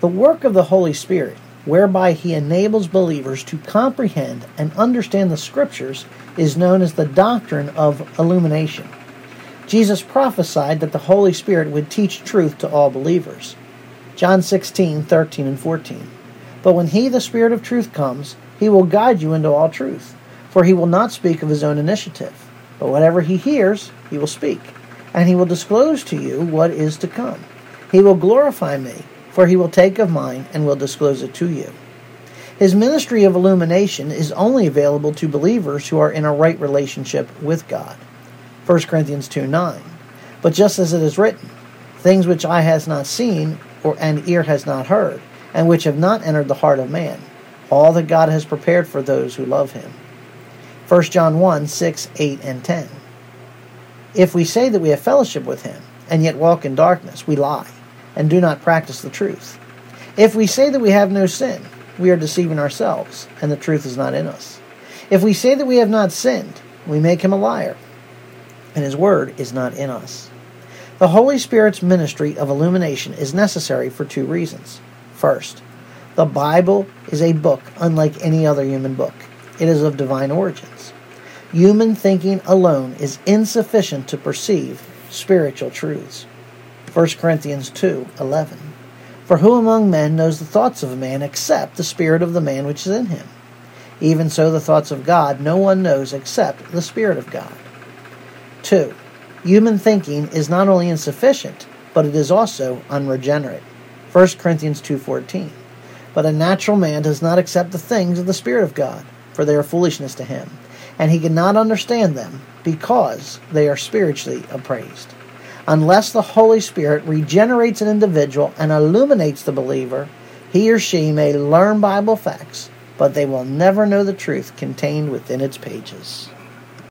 The work of the Holy Spirit, whereby he enables believers to comprehend and understand the Scriptures, is known as the doctrine of illumination. Jesus prophesied that the Holy Spirit would teach truth to all believers. John 16, 13, and 14. But when he, the Spirit of truth, comes, he will guide you into all truth, for he will not speak of his own initiative, but whatever he hears, he will speak, and he will disclose to you what is to come. He will glorify me, for he will take of mine and will disclose it to you. His ministry of illumination is only available to believers who are in a right relationship with God. 1 Corinthians 2 9. But just as it is written, things which eye has not seen, or and ear has not heard, and which have not entered the heart of man, all that God has prepared for those who love him. 1 John 1 6, 8, and 10. If we say that we have fellowship with him, and yet walk in darkness, we lie, and do not practice the truth. If we say that we have no sin, we are deceiving ourselves, and the truth is not in us. If we say that we have not sinned, we make him a liar, and his word is not in us. The Holy Spirit's ministry of illumination is necessary for two reasons. First, the Bible is a book unlike any other human book. It is of divine origins. Human thinking alone is insufficient to perceive spiritual truths. 1 Corinthians 2:11 For who among men knows the thoughts of a man except the spirit of the man which is in him? Even so the thoughts of God no one knows except the spirit of God. 2. Human thinking is not only insufficient, but it is also unregenerate. 1 Corinthians 2:14. But a natural man does not accept the things of the spirit of God, for they are foolishness to him, and he cannot understand them because they are spiritually appraised. Unless the Holy Spirit regenerates an individual and illuminates the believer, he or she may learn Bible facts, but they will never know the truth contained within its pages.